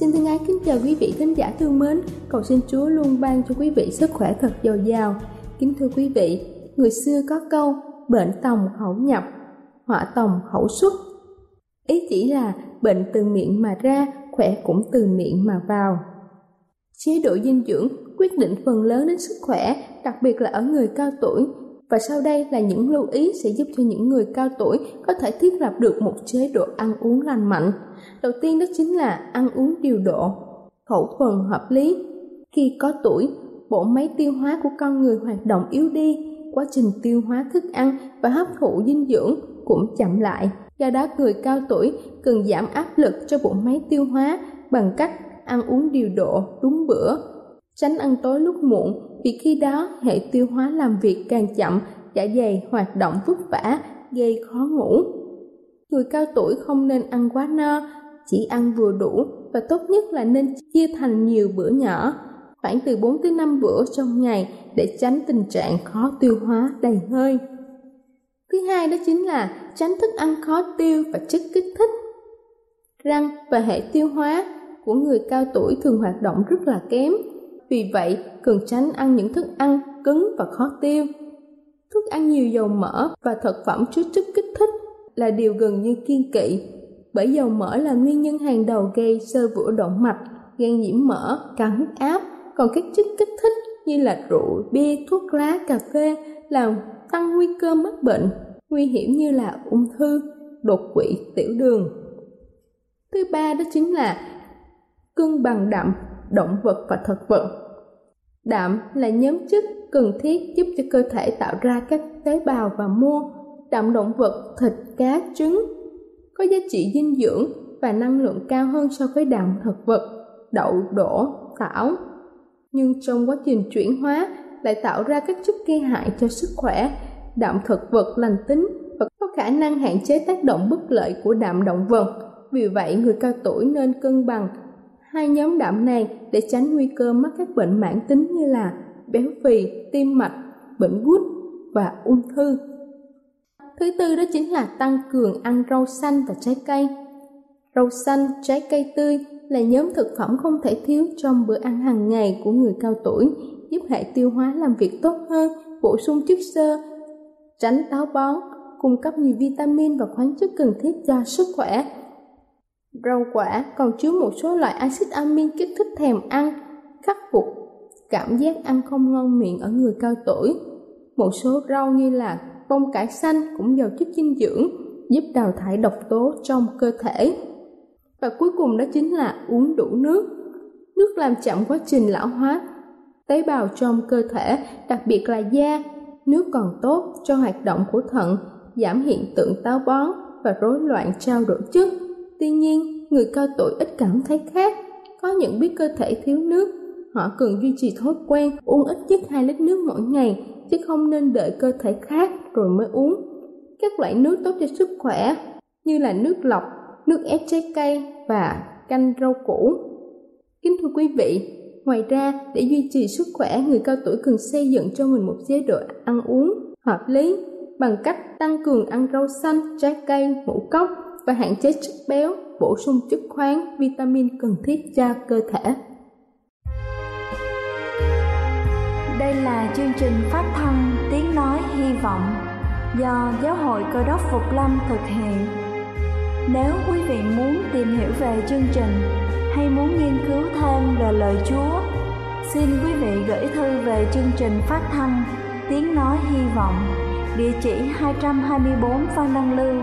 Xin thân ái kính chào quý vị khán giả thương mến, cầu xin Chúa luôn ban cho quý vị sức khỏe thật dồi dào. Kính thưa quý vị, người xưa có câu bệnh tòng khẩu nhập, họa tòng khẩu xuất. Ý chỉ là bệnh từ miệng mà ra, khỏe cũng từ miệng mà vào. Chế độ dinh dưỡng quyết định phần lớn đến sức khỏe, đặc biệt là ở người cao tuổi. Và sau đây là những lưu ý sẽ giúp cho những người cao tuổi có thể thiết lập được một chế độ ăn uống lành mạnh. Đầu tiên đó chính là ăn uống điều độ, khẩu phần hợp lý. Khi có tuổi, bộ máy tiêu hóa của con người hoạt động yếu đi, quá trình tiêu hóa thức ăn và hấp thụ dinh dưỡng cũng chậm lại. Do đó người cao tuổi cần giảm áp lực cho bộ máy tiêu hóa bằng cách ăn uống điều độ, đúng bữa, tránh ăn tối lúc muộn vì khi đó hệ tiêu hóa làm việc càng chậm, dạ dày hoạt động vất vả, gây khó ngủ. Người cao tuổi không nên ăn quá no, chỉ ăn vừa đủ và tốt nhất là nên chia thành nhiều bữa nhỏ, khoảng từ 4 tới 5 bữa trong ngày để tránh tình trạng khó tiêu hóa đầy hơi. Thứ hai đó chính là tránh thức ăn khó tiêu và chất kích thích. Răng và hệ tiêu hóa của người cao tuổi thường hoạt động rất là kém, vì vậy cần tránh ăn những thức ăn cứng và khó tiêu. Thức ăn nhiều dầu mỡ và thực phẩm chứa chất kích thích là điều gần như kiên kỵ bởi dầu mỡ là nguyên nhân hàng đầu gây sơ vữa động mạch, gan nhiễm mỡ, cao huyết áp, còn các chất kích thích như là rượu, bia, thuốc lá, cà phê làm tăng nguy cơ mắc bệnh nguy hiểm như là ung thư, đột quỵ, tiểu đường. Thứ ba đó chính là cân bằng đậm động vật và thực vật. Đạm là nhóm chất cần thiết giúp cho cơ thể tạo ra các tế bào và mô. Đạm động vật, thịt, cá, trứng có giá trị dinh dưỡng và năng lượng cao hơn so với đạm thực vật, đậu, đổ, tảo. Nhưng trong quá trình chuyển hóa lại tạo ra các chất gây hại cho sức khỏe. Đạm thực vật lành tính và có khả năng hạn chế tác động bất lợi của đạm động vật. Vì vậy, người cao tuổi nên cân bằng hai nhóm đạm này để tránh nguy cơ mắc các bệnh mãn tính như là béo phì, tim mạch, bệnh gút và ung thư. Thứ tư đó chính là tăng cường ăn rau xanh và trái cây. Rau xanh, trái cây tươi là nhóm thực phẩm không thể thiếu trong bữa ăn hàng ngày của người cao tuổi, giúp hệ tiêu hóa làm việc tốt hơn, bổ sung chất xơ, tránh táo bón, cung cấp nhiều vitamin và khoáng chất cần thiết cho sức khỏe. Rau quả còn chứa một số loại axit amin kích thích thèm ăn, khắc phục cảm giác ăn không ngon miệng ở người cao tuổi. Một số rau như là bông cải xanh cũng giàu chất dinh dưỡng, giúp đào thải độc tố trong cơ thể. Và cuối cùng đó chính là uống đủ nước. Nước làm chậm quá trình lão hóa tế bào trong cơ thể, đặc biệt là da. Nước còn tốt cho hoạt động của thận, giảm hiện tượng táo bón và rối loạn trao đổi chất. Tuy nhiên, người cao tuổi ít cảm thấy khác, có nhận biết cơ thể thiếu nước, họ cần duy trì thói quen uống ít nhất 2 lít nước mỗi ngày, chứ không nên đợi cơ thể khác rồi mới uống. Các loại nước tốt cho sức khỏe như là nước lọc, nước ép trái cây và canh rau củ. Kính thưa quý vị, ngoài ra để duy trì sức khỏe, người cao tuổi cần xây dựng cho mình một chế độ ăn uống hợp lý bằng cách tăng cường ăn rau xanh, trái cây, ngũ cốc và hạn chế chất béo, bổ sung chất khoáng, vitamin cần thiết cho cơ thể. Đây là chương trình phát thanh Tiếng Nói Hy Vọng do Giáo hội Cơ đốc Phục Lâm thực hiện. Nếu quý vị muốn tìm hiểu về chương trình hay muốn nghiên cứu thêm về lời Chúa, xin quý vị gửi thư về chương trình phát thanh Tiếng Nói Hy Vọng, địa chỉ 224 Phan Đăng Lưu,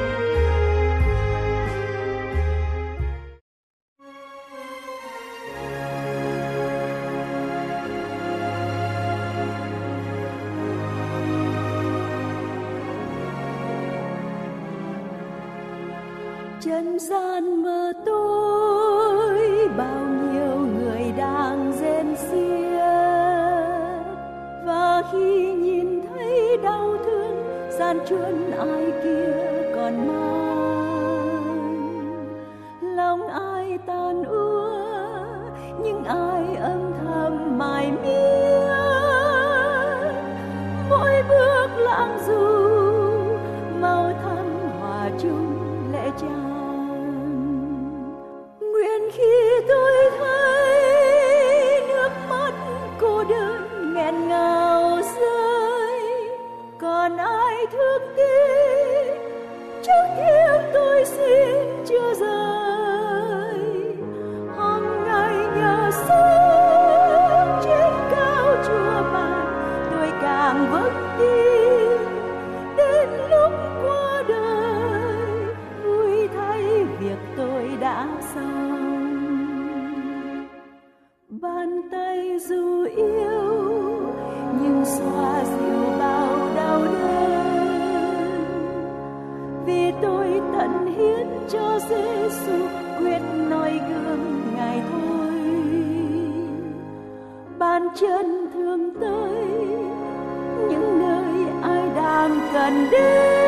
Đang cần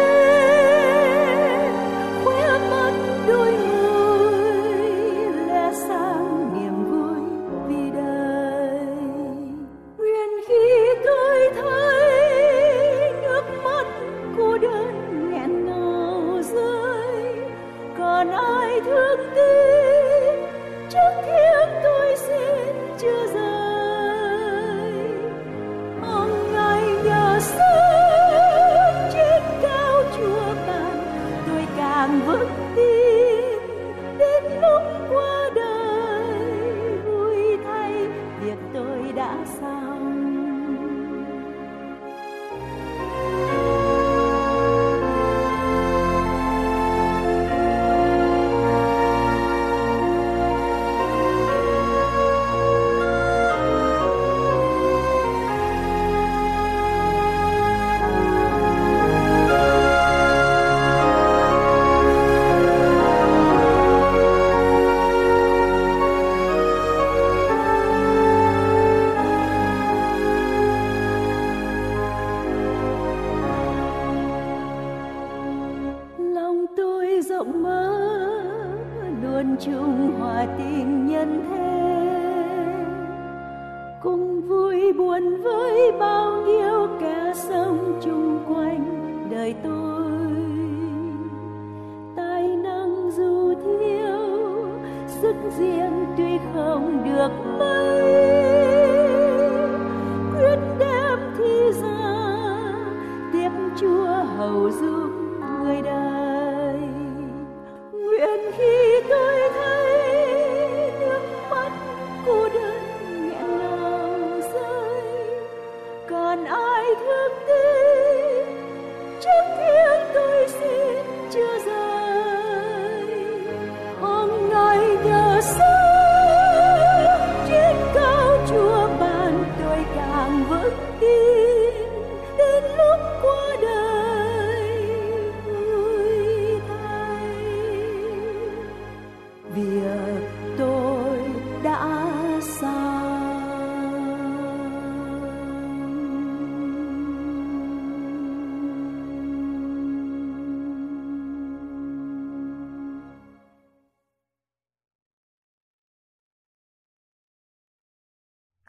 người đời.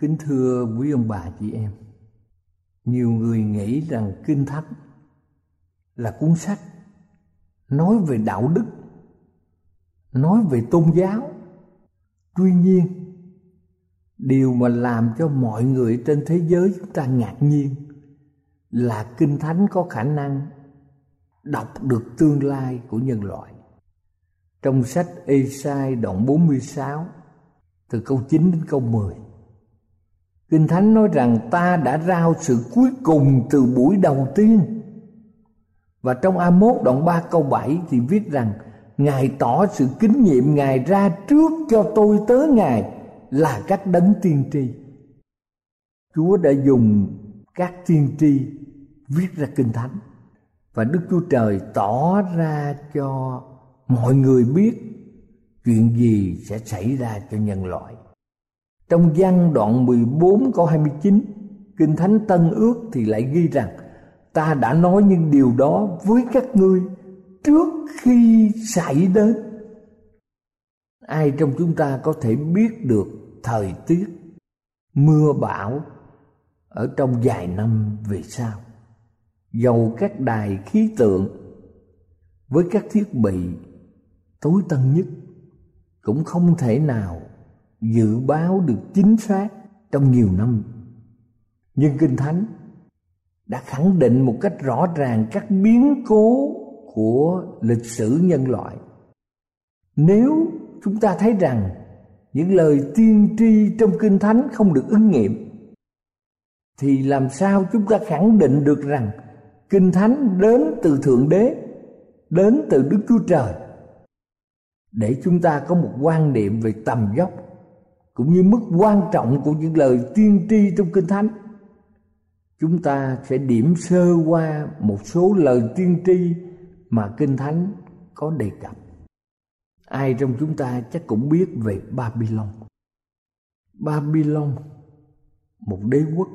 Kính thưa quý ông bà chị em, nhiều người nghĩ rằng Kinh Thánh là cuốn sách nói về đạo đức, nói về tôn giáo. Tuy nhiên, điều mà làm cho mọi người trên thế giới chúng ta ngạc nhiên là Kinh Thánh có khả năng đọc được tương lai của nhân loại. Trong sách Esai đoạn 46 từ câu 9 đến câu 10 Kinh Thánh nói rằng ta đã rao sự cuối cùng từ buổi đầu tiên. Và trong A1 đoạn 3 câu 7 thì viết rằng, Ngài tỏ sự kính nhiệm Ngài ra trước cho tôi tới Ngài là các đấng tiên tri. Chúa đã dùng các tiên tri viết ra Kinh Thánh và Đức Chúa Trời tỏ ra cho mọi người biết chuyện gì sẽ xảy ra cho nhân loại. Trong văn đoạn 14 câu 29 Kinh Thánh Tân Ước thì lại ghi rằng, Ta đã nói những điều đó với các ngươi trước khi xảy đến. Ai trong chúng ta có thể biết được thời tiết, mưa bão ở trong vài năm về sau? Dầu các đài khí tượng với các thiết bị tối tân nhất cũng không thể nào dự báo được chính xác trong nhiều năm. Nhưng kinh thánh đã khẳng định một cách rõ ràng các biến cố của lịch sử nhân loại. Nếu chúng ta thấy rằng những lời tiên tri trong kinh thánh không được ứng nghiệm, thì làm sao chúng ta khẳng định được rằng kinh thánh đến từ thượng đế, đến từ đức chúa trời? Để chúng ta có một quan niệm về tầm dốc cũng như mức quan trọng của những lời tiên tri trong kinh thánh. Chúng ta sẽ điểm sơ qua một số lời tiên tri mà kinh thánh có đề cập. Ai trong chúng ta chắc cũng biết về babylon. Babylon, một đế quốc,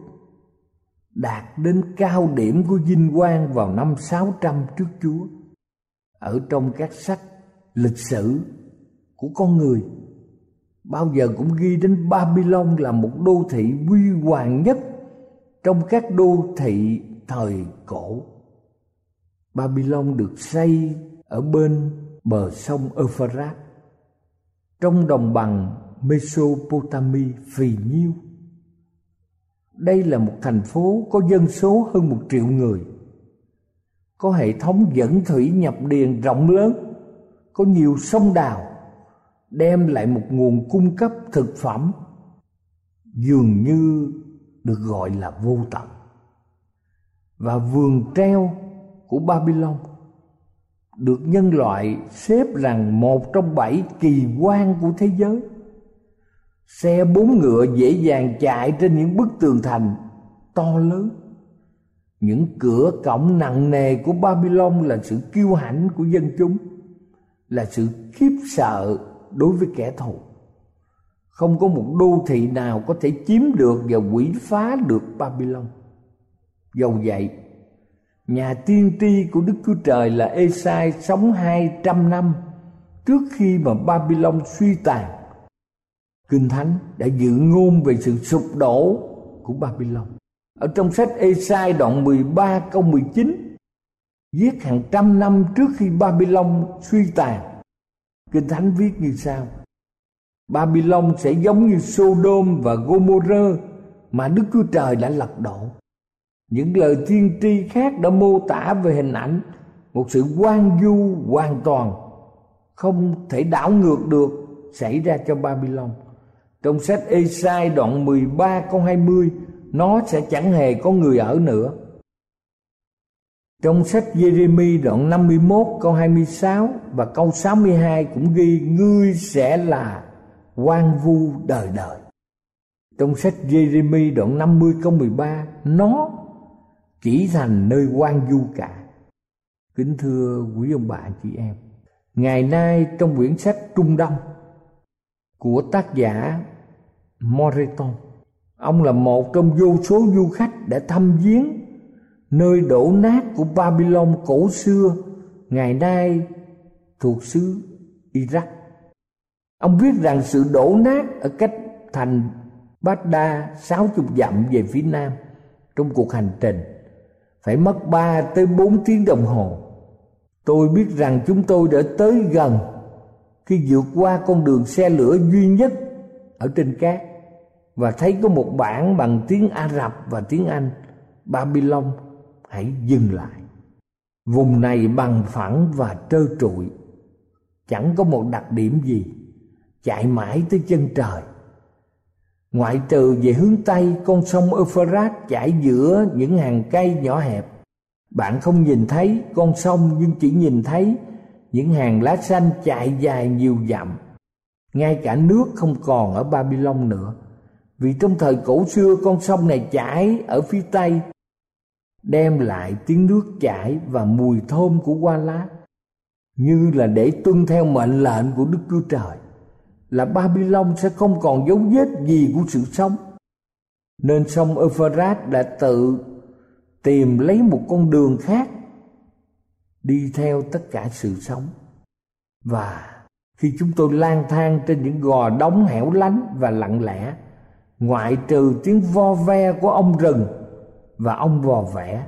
đạt đến cao điểm của vinh quang vào năm 600 trước Chúa. Ở trong các sách lịch sử của con người bao giờ cũng ghi đến Babylon là một đô thị huy hoàng nhất trong các đô thị thời cổ. Babylon được xây ở bên bờ sông Euphrates trong đồng bằng Mesopotamia phì nhiêu. Đây là một thành phố có dân số hơn một triệu người, có hệ thống dẫn thủy nhập điền rộng lớn, có nhiều sông đào, đem lại một nguồn cung cấp thực phẩm dường như được gọi là vô tận. Và vườn treo của babylon được nhân loại xếp rằng một trong bảy kỳ quan của thế giới. Xe bốn ngựa dễ dàng chạy trên những bức tường thành to lớn. Những cửa cổng nặng nề của babylon là sự kiêu hãnh của dân chúng, là sự khiếp sợ đối với kẻ thù. Không có một đô thị nào có thể chiếm được và quỷ phá được babylon. Dầu vậy, nhà tiên tri của đức chúa trời là esai sống hai trăm năm trước khi mà babylon suy tàn. Kinh thánh đã dự ngôn về sự sụp đổ của babylon. Ở trong sách esai đoạn 13 câu 19 viết hàng trăm năm trước khi babylon suy tàn Kinh Thánh viết như sau Babylon sẽ giống như Sodom và Gomorrah mà Đức Chúa Trời đã lật đổ. Những lời tiên tri khác đã mô tả về hình ảnh một sự quan du hoàn toàn, không thể đảo ngược được xảy ra cho Babylon. Trong sách Esai đoạn 13 câu 20 nó sẽ chẳng hề có người ở nữa trong sách Jeremy đoạn 51 câu 26 và câu 62 cũng ghi ngươi sẽ là quan vu đời đời. Trong sách Jeremy đoạn 50 câu 13 nó chỉ thành nơi quan du cả. Kính thưa quý ông bà chị em, ngày nay trong quyển sách Trung Đông của tác giả Moreton, ông là một trong vô số du khách đã thăm viếng nơi đổ nát của Babylon cổ xưa, ngày nay thuộc xứ Iraq. Ông viết rằng sự đổ nát ở cách thành Baghdad 60 dặm về phía nam trong cuộc hành trình phải mất 3 tới 4 tiếng đồng hồ. Tôi biết rằng chúng tôi đã tới gần khi vượt qua con đường xe lửa duy nhất ở trên cát và thấy có một bảng bằng tiếng Ả Rập và tiếng Anh Babylon hãy dừng lại. Vùng này bằng phẳng và trơ trụi. Chẳng có một đặc điểm gì. Chạy mãi tới chân trời. Ngoại trừ về hướng tây, con sông Euphrates chảy giữa những hàng cây nhỏ hẹp. Bạn không nhìn thấy con sông, nhưng chỉ nhìn thấy những hàng lá xanh chạy dài nhiều dặm. Ngay cả nước không còn ở babylon nữa. Vì trong thời cổ xưa, con sông này chảy ở phía tây đem lại tiếng nước chảy và mùi thơm của hoa lá như là để tuân theo mệnh lệnh của Đức Chúa Trời là Babylon sẽ không còn dấu vết gì của sự sống. Nên sông Euphrates đã tự tìm lấy một con đường khác đi theo tất cả sự sống. Và khi chúng tôi lang thang trên những gò đống hẻo lánh và lặng lẽ, ngoại trừ tiếng vo ve của ông rừng và ông vò vẽ.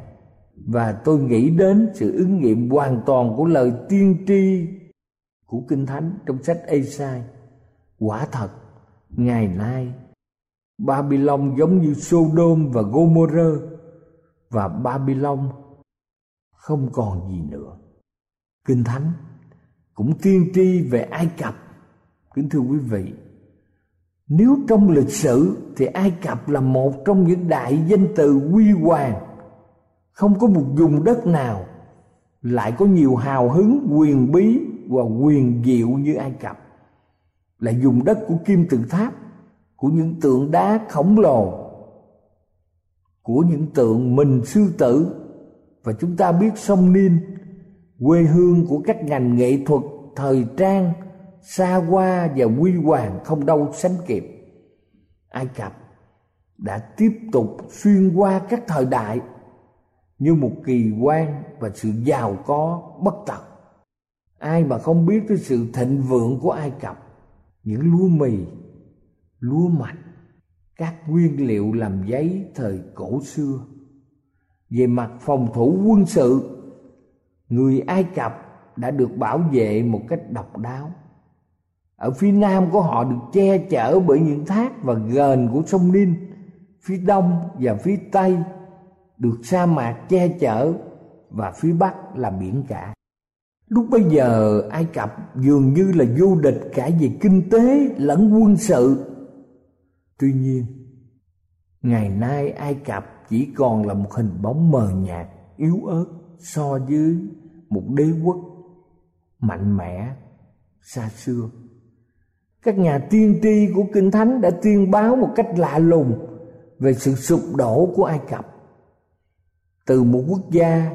Và tôi nghĩ đến sự ứng nghiệm hoàn toàn của lời tiên tri của kinh thánh trong sách Esai. Quả thật, ngày nay, Babylon giống như Sodom và Gomorrah, và Babylon không còn gì nữa. Kinh thánh cũng tiên tri về Ai Cập. Kính thưa quý vị nếu trong lịch sử thì Ai Cập là một trong những đại danh từ huy hoàng. Không có một vùng đất nào lại có nhiều hào hứng, quyền bí và quyền diệu như Ai Cập. Là vùng đất của kim tự tháp, Của những tượng đá khổng lồ, Của những tượng mình sư tử. Và chúng ta biết sông Nin Quê hương của các ngành nghệ thuật thời trang xa hoa và huy hoàng không đâu sánh kịp. Ai cập đã tiếp tục xuyên qua các thời đại như một kỳ quan và sự giàu có bất tận. Ai mà không biết tới sự thịnh vượng của ai cập, những lúa mì, lúa mạch, các nguyên liệu làm giấy thời cổ xưa. Về mặt phòng thủ quân sự, người ai cập đã được bảo vệ một cách độc đáo ở phía nam của họ được che chở bởi những thác và gờn của sông Nin phía đông và phía tây được sa mạc che chở và phía bắc là biển cả. Lúc bây giờ, ai cập dường như là vô địch cả về kinh tế lẫn quân sự. Tuy nhiên, ngày nay ai cập chỉ còn là một hình bóng mờ nhạt, yếu ớt so với một đế quốc mạnh mẽ xa xưa các nhà tiên tri của kinh thánh đã tuyên báo một cách lạ lùng về sự sụp đổ của ai cập. Từ một quốc gia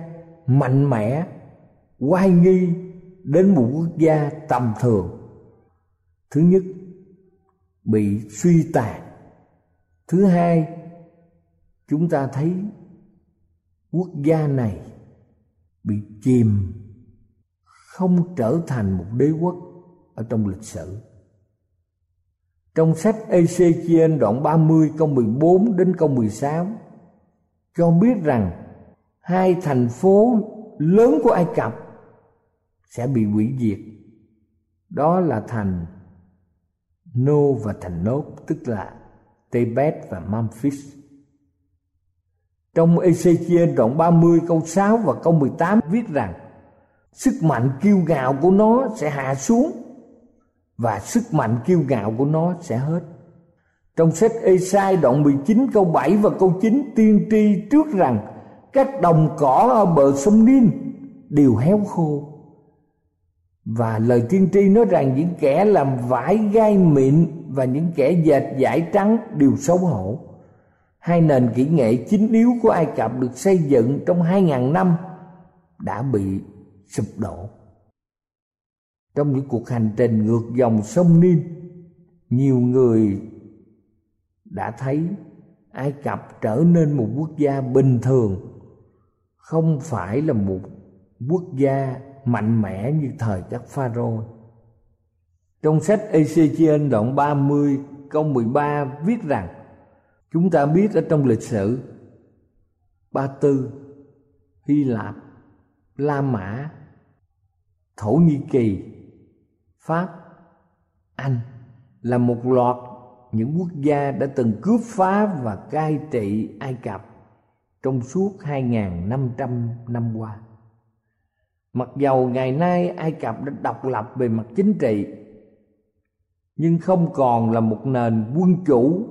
mạnh mẽ, oai nghi đến một quốc gia tầm thường. Thứ nhất, bị suy tàn. Thứ hai, chúng ta thấy quốc gia này bị chìm, không trở thành một đế quốc ở trong lịch sử trong sách Ezechiel đoạn 30 câu 14 đến câu 16 cho biết rằng hai thành phố lớn của Ai Cập sẽ bị hủy diệt. Đó là thành Nô và thành Nốt, tức là Tebet và Memphis. Trong Ezechiel đoạn 30 câu 6 và câu 18 viết rằng, sức mạnh kiêu ngạo của nó sẽ hạ xuống và sức mạnh kiêu ngạo của nó sẽ hết. Trong sách Esai đoạn 19 câu 7 và câu 9 tiên tri trước rằng các đồng cỏ ở bờ sông Ninh đều héo khô. Và lời tiên tri nói rằng những kẻ làm vải gai mịn và những kẻ dệt vải trắng đều xấu hổ. Hai nền kỹ nghệ chính yếu của Ai Cập được xây dựng trong 2.000 năm đã bị sụp đổ trong những cuộc hành trình ngược dòng sông Nin nhiều người đã thấy Ai Cập trở nên một quốc gia bình thường, không phải là một quốc gia mạnh mẽ như thời các pharaoh. Trong sách Ezechiel đoạn 30 câu 13 viết rằng, chúng ta biết ở trong lịch sử, ba tư, hy lạp, la mã, thổ nhĩ kỳ pháp anh là một loạt những quốc gia đã từng cướp phá và cai trị ai cập trong suốt 2.500 năm qua. Mặc dầu ngày nay Ai Cập đã độc lập về mặt chính trị, nhưng không còn là một nền quân chủ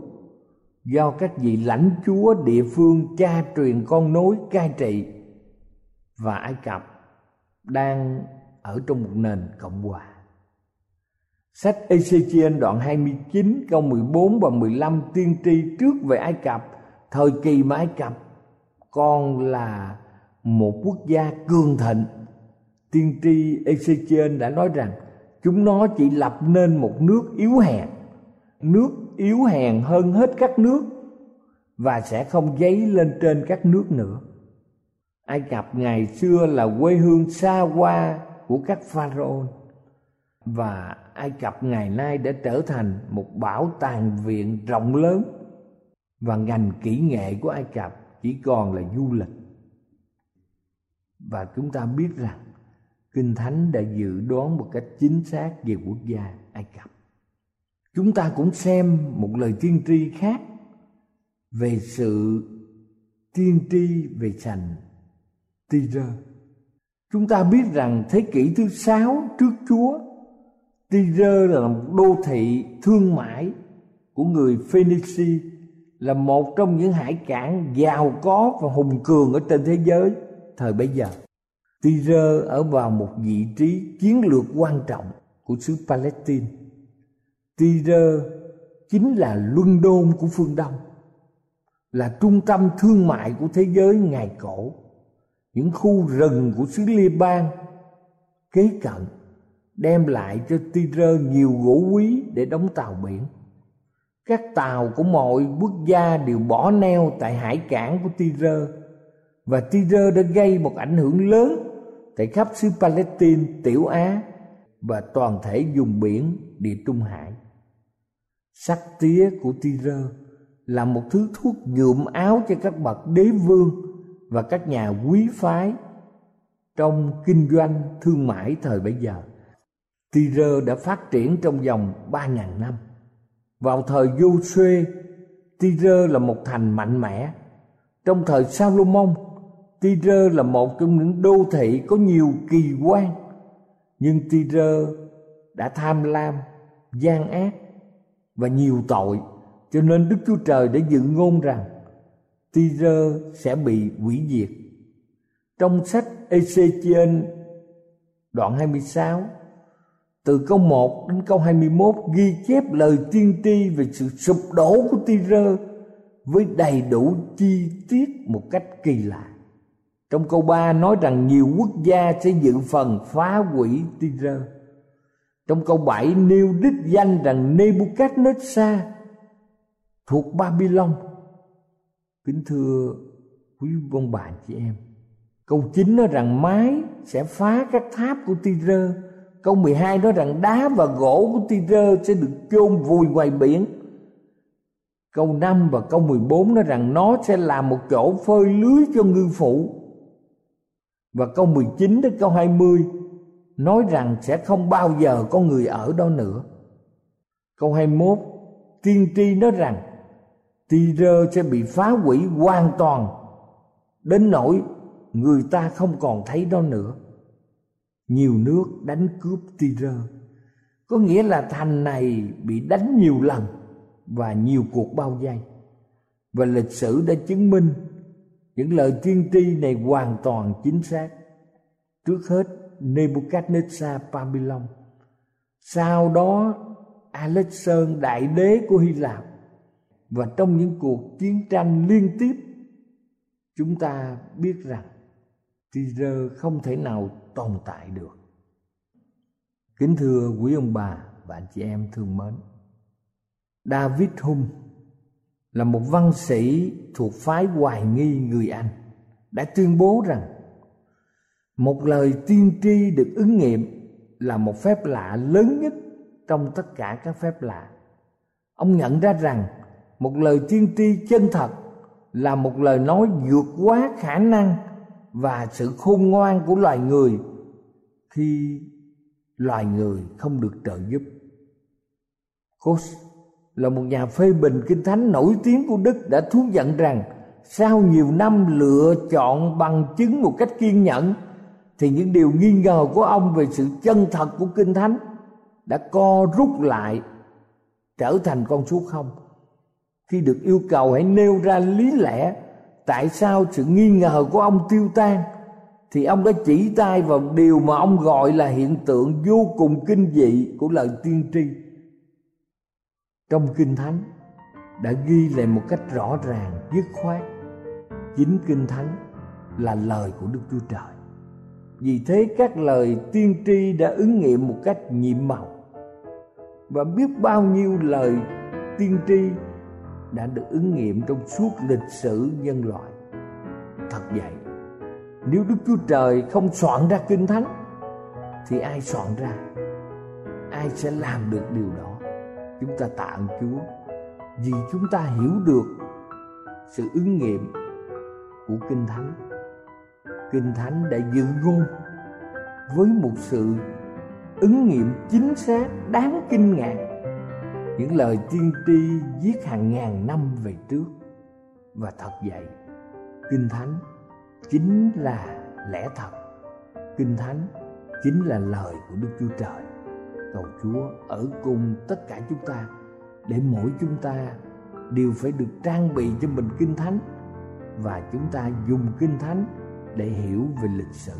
do các vị lãnh chúa địa phương cha truyền con nối cai trị và Ai Cập đang ở trong một nền cộng hòa. Sách Ezechiel đoạn 29 câu 14 và 15 tiên tri trước về Ai Cập, thời kỳ mà Ai Cập còn là một quốc gia cường thịnh. Tiên tri Ezechiel đã nói rằng chúng nó chỉ lập nên một nước yếu hèn, nước yếu hèn hơn hết các nước và sẽ không dấy lên trên các nước nữa. Ai Cập ngày xưa là quê hương xa hoa của các pharaoh và Ai Cập ngày nay đã trở thành một bảo tàng viện rộng lớn và ngành kỹ nghệ của Ai Cập chỉ còn là du lịch. Và chúng ta biết rằng, Kinh Thánh đã dự đoán một cách chính xác về quốc gia Ai Cập. Chúng ta cũng xem một lời tiên tri khác về sự tiên tri về thành Tyre. Chúng ta biết rằng thế kỷ thứ sáu trước Chúa Tyre là một đô thị thương mại của người Phoenicia là một trong những hải cảng giàu có và hùng cường ở trên thế giới thời bấy giờ. Tyre ở vào một vị trí chiến lược quan trọng của xứ Palestine. Tyre chính là luân đôn của phương Đông, là trung tâm thương mại của thế giới ngày cổ. Những khu rừng của xứ Liban kế cận đem lại cho Tyre nhiều gỗ quý để đóng tàu biển. Các tàu của mọi quốc gia đều bỏ neo tại hải cảng của Tyre và Tyre đã gây một ảnh hưởng lớn tại khắp xứ Palestine, Tiểu Á và toàn thể vùng biển Địa Trung Hải. Sắc tía của Tyre là một thứ thuốc nhuộm áo cho các bậc đế vương và các nhà quý phái trong kinh doanh thương mại thời bấy giờ. Tyre đã phát triển trong vòng 3.000 năm. Vào thời Joshua, Tyre là một thành mạnh mẽ. Trong thời Salomon, Tyre là một trong những đô thị có nhiều kỳ quan. Nhưng Tyre đã tham lam, gian ác và nhiều tội, cho nên Đức Chúa Trời đã dự ngôn rằng Tyre sẽ bị hủy diệt. Trong sách Ezechiel đoạn 26 từ câu 1 đến câu 21 ghi chép lời tiên tri về sự sụp đổ của Tyre với đầy đủ chi tiết một cách kỳ lạ. Trong câu 3 nói rằng nhiều quốc gia sẽ dự phần phá hủy Tyre. Trong câu 7 nêu đích danh rằng Nebuchadnezzar thuộc Babylon. Kính thưa quý ông bà chị em. Câu 9 nói rằng mái sẽ phá các tháp của Tyre Câu 12 nói rằng đá và gỗ của Tyre sẽ được chôn vùi ngoài biển. Câu 5 và câu 14 nói rằng nó sẽ là một chỗ phơi lưới cho ngư phụ. Và câu 19 đến câu 20 nói rằng sẽ không bao giờ có người ở đó nữa. Câu 21 tiên tri nói rằng Tyre sẽ bị phá hủy hoàn toàn đến nỗi người ta không còn thấy đó nữa nhiều nước đánh cướp Tyre có nghĩa là thành này bị đánh nhiều lần và nhiều cuộc bao vây. Và lịch sử đã chứng minh những lời tiên tri này hoàn toàn chính xác. Trước hết, Nebuchadnezzar Babylon. Sau đó, Alexander đại đế của Hy Lạp. Và trong những cuộc chiến tranh liên tiếp, chúng ta biết rằng Tyre không thể nào tồn tại được. Kính thưa quý ông bà và anh chị em thương mến. David Hume là một văn sĩ thuộc phái hoài nghi người Anh đã tuyên bố rằng một lời tiên tri được ứng nghiệm là một phép lạ lớn nhất trong tất cả các phép lạ. Ông nhận ra rằng một lời tiên tri chân thật là một lời nói vượt quá khả năng và sự khôn ngoan của loài người, khi loài người không được trợ giúp. Coase là một nhà phê bình kinh thánh nổi tiếng của Đức đã thú nhận rằng sau nhiều năm lựa chọn bằng chứng một cách kiên nhẫn, thì những điều nghi ngờ của ông về sự chân thật của kinh thánh đã co rút lại, trở thành con số không khi được yêu cầu hãy nêu ra lý lẽ tại sao sự nghi ngờ của ông tiêu tan? Thì ông đã chỉ tay vào điều mà ông gọi là hiện tượng vô cùng kinh dị của lời tiên tri. Trong kinh thánh, đã ghi lại một cách rõ ràng, dứt khoát. Chính kinh thánh là lời của đức chúa trời. Vì thế các lời tiên tri đã ứng nghiệm một cách nhiệm màu. Và biết bao nhiêu lời tiên tri đã được ứng nghiệm trong suốt lịch sử nhân loại. Thật vậy, nếu đức chúa trời không soạn ra kinh thánh, thì ai soạn ra? Ai sẽ làm được điều đó? Chúng ta tạ ơn chúa vì chúng ta hiểu được sự ứng nghiệm của kinh thánh. Kinh thánh đã dự ngôn với một sự ứng nghiệm chính xác, đáng kinh ngạc những lời tiên tri viết hàng ngàn năm về trước. Và thật vậy, kinh thánh chính là lẽ thật. Kinh thánh chính là lời của đức chúa trời. Cầu chúa ở cùng tất cả chúng ta để mỗi chúng ta đều phải được trang bị cho mình kinh thánh. Và chúng ta dùng kinh thánh để hiểu về lịch sử.